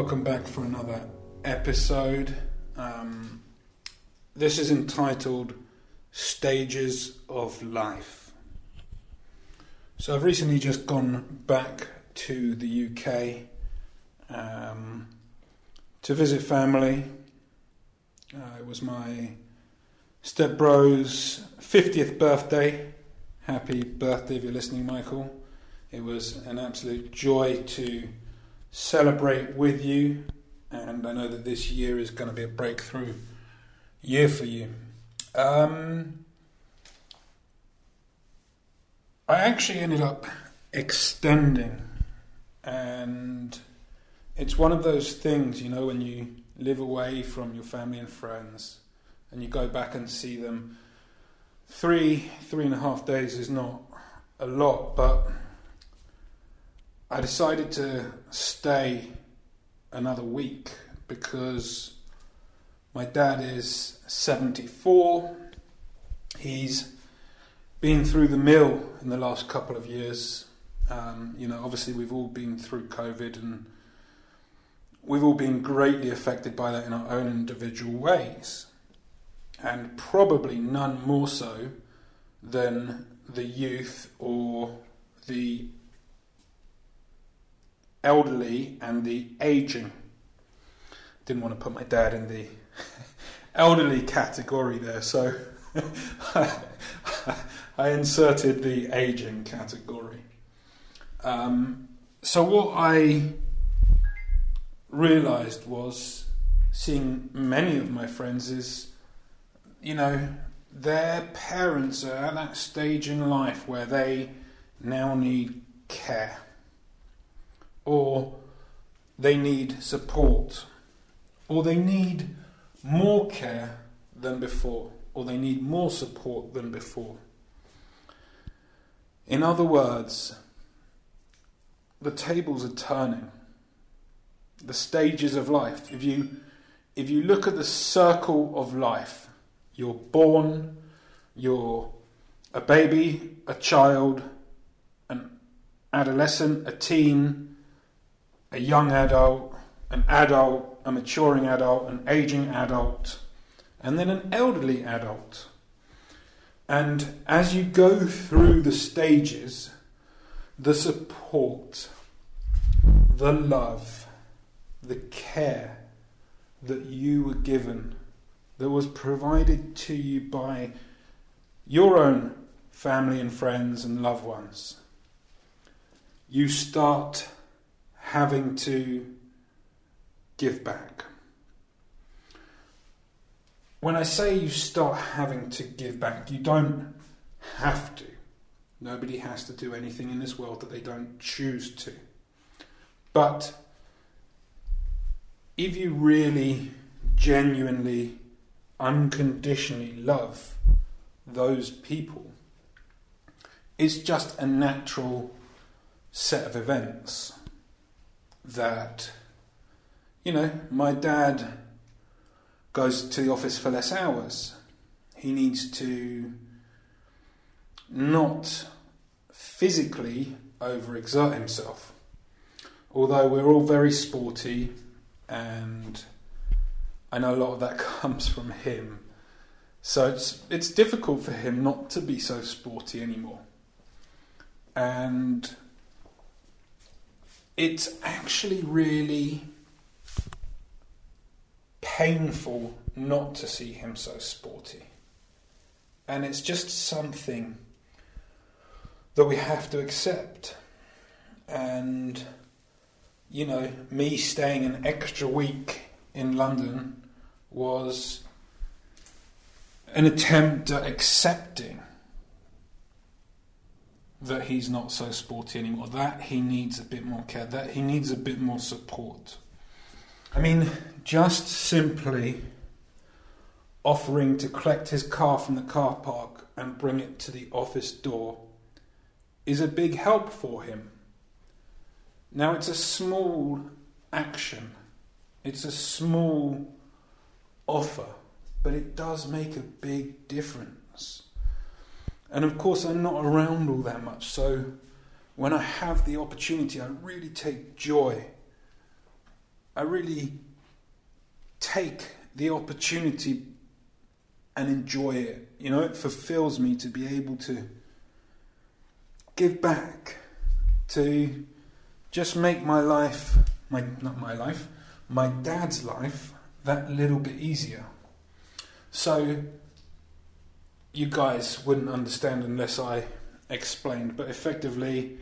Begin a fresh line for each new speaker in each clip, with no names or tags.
Welcome back for another episode. Um, this is entitled Stages of Life. So, I've recently just gone back to the UK um, to visit family. Uh, it was my stepbro's 50th birthday. Happy birthday if you're listening, Michael. It was an absolute joy to celebrate with you, and I know that this year is going to be a breakthrough year for you. Um, I actually ended up extending, and it's one of those things, you know, when you live away from your family and friends and you go back and see them. Three, three and a half days is not a lot, but I decided to stay another week because my dad is 74. He's been through the mill in the last couple of years. Um, you know, obviously, we've all been through COVID and we've all been greatly affected by that in our own individual ways. And probably none more so than the youth or the elderly and the aging. Didn't want to put my dad in the elderly category there, so I inserted the aging category. Um, so, what I realized was seeing many of my friends is, you know, their parents are at that stage in life where they now need care or they need support, or they need more care than before, or they need more support than before. In other words, the tables are turning. The stages of life. If you if you look at the circle of life, you're born, you're a baby, a child, an adolescent, a teen, a young adult, an adult, a maturing adult, an aging adult, and then an elderly adult. And as you go through the stages, the support, the love, the care that you were given, that was provided to you by your own family and friends and loved ones, you start having to give back. When I say you start having to give back, you don't have to. Nobody has to do anything in this world that they don't choose to. But if you really, genuinely, unconditionally love those people, it's just a natural set of events that, you know, my dad goes to the office for less hours. He needs to not physically overexert himself. Although we're all very sporty, and I know a lot of that comes from him. So it's it's difficult for him not to be so sporty anymore. And it's actually really painful not to see him so sporty. And it's just something that we have to accept. And, you know, me staying an extra week in London was an attempt at accepting that he's not so sporty anymore, that he needs a bit more care, that he needs a bit more support. I mean, just simply offering to collect his car from the car park and bring it to the office door is a big help for him. Now, it's a small action, it's a small offer, but it does make a big difference. And of course, I'm not around all that much, so when I have the opportunity, I really take joy. I really take the opportunity and enjoy it. You know, it fulfills me to be able to give back, to just make my life, my not my life, my dad's life that little bit easier. So you guys wouldn't understand unless I explained, but effectively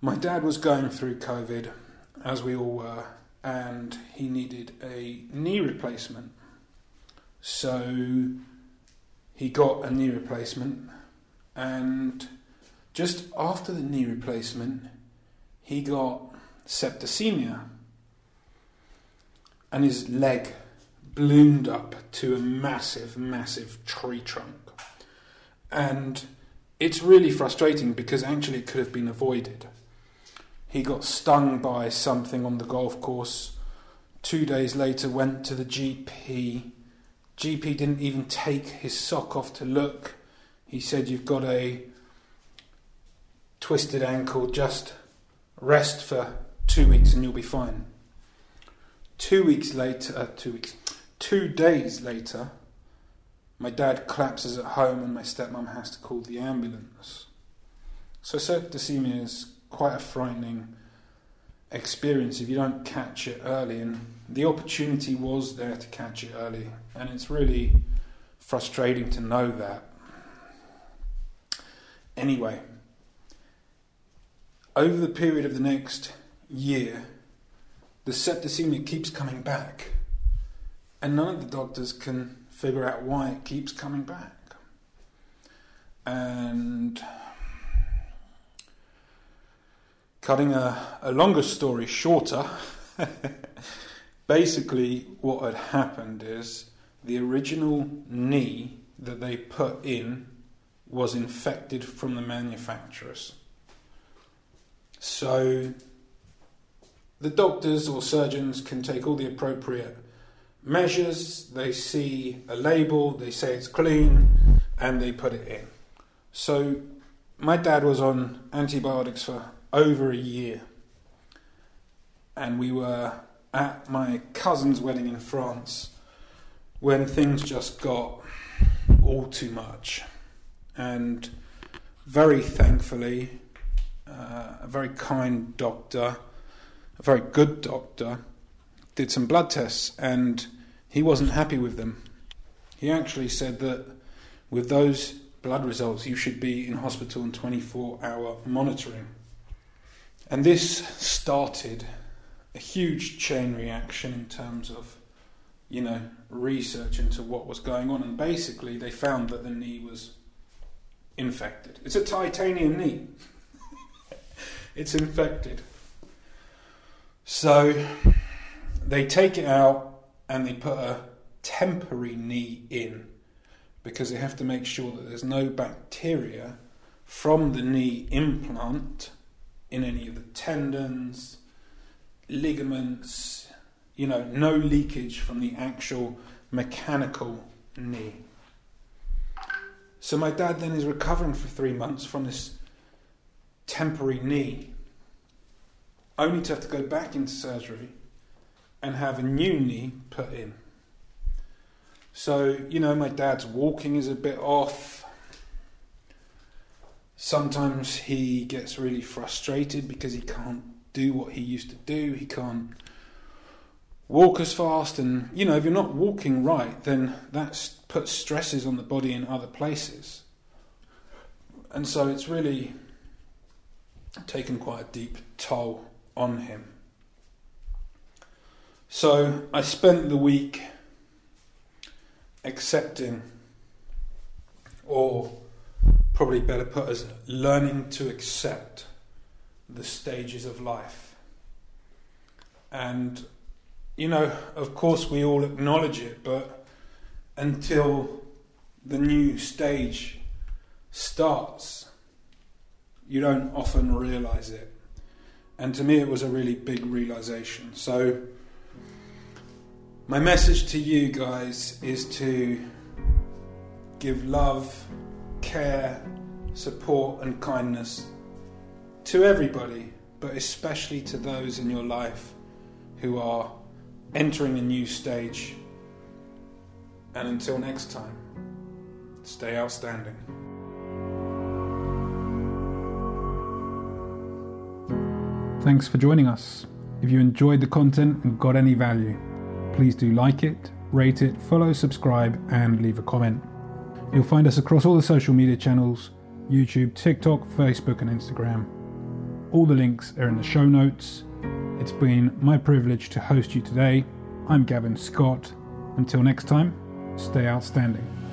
my dad was going through COVID as we all were and he needed a knee replacement. So he got a knee replacement, and just after the knee replacement, he got septicemia, and his leg bloomed up to a massive, massive tree trunk. And it's really frustrating because actually it could have been avoided. He got stung by something on the golf course. Two days later, went to the GP. GP didn't even take his sock off to look. He said, You've got a twisted ankle, just rest for two weeks and you'll be fine. Two weeks later, uh, two weeks, two days later, my dad collapses at home and my stepmom has to call the ambulance. So septicemia is quite a frightening experience if you don't catch it early. And the opportunity was there to catch it early, and it's really frustrating to know that. Anyway, over the period of the next year, the septicemia keeps coming back, and none of the doctors can figure out why it keeps coming back. And Cutting a, a longer story shorter, basically what had happened is the original knee that they put in was infected from the manufacturers. So the doctors or surgeons can take all the appropriate measures, they see a label, they say it's clean, and they put it in. So my dad was on antibiotics for over a year. And we were at my cousin's wedding in France when things just got all too much. And very thankfully, uh, a very kind doctor, a very good doctor, did some blood tests and he wasn't happy with them. He actually said that with those blood results, you should be in hospital on 24 hour monitoring. And this started a huge chain reaction in terms of, you know, research into what was going on. And basically, they found that the knee was infected. It's a titanium knee, it's infected. So they take it out and they put a temporary knee in because they have to make sure that there's no bacteria from the knee implant in any of the tendons, ligaments, you know, no leakage from the actual mechanical knee. So my dad then is recovering for three months from this temporary knee, only to have to go back into surgery and have a new knee put in. So, you know, my dad's walking is a bit off Sometimes he gets really frustrated because he can't do what he used to do. He can't walk as fast, and you know, if you're not walking right, then that puts stresses on the body in other places. And so it's really taken quite a deep toll on him. So I spent the week accepting or probably better put as learning to accept the stages of life. And, you know, of course, we all acknowledge it, but until the new stage starts, you don't often realize it. And to me, it was a really big realization. So, my message to you guys is to give love, care, support, and kindness to everybody, but especially to those in your life who are entering a new stage. And until next time, stay outstanding. Thanks for joining us. If you enjoyed the content and got any value, please do like it, rate it, follow, subscribe, and leave a comment. You'll find us across all the social media channels YouTube, TikTok, Facebook, and Instagram. All the links are in the show notes. It's been my privilege to host you today. I'm Gavin Scott. Until next time, stay outstanding.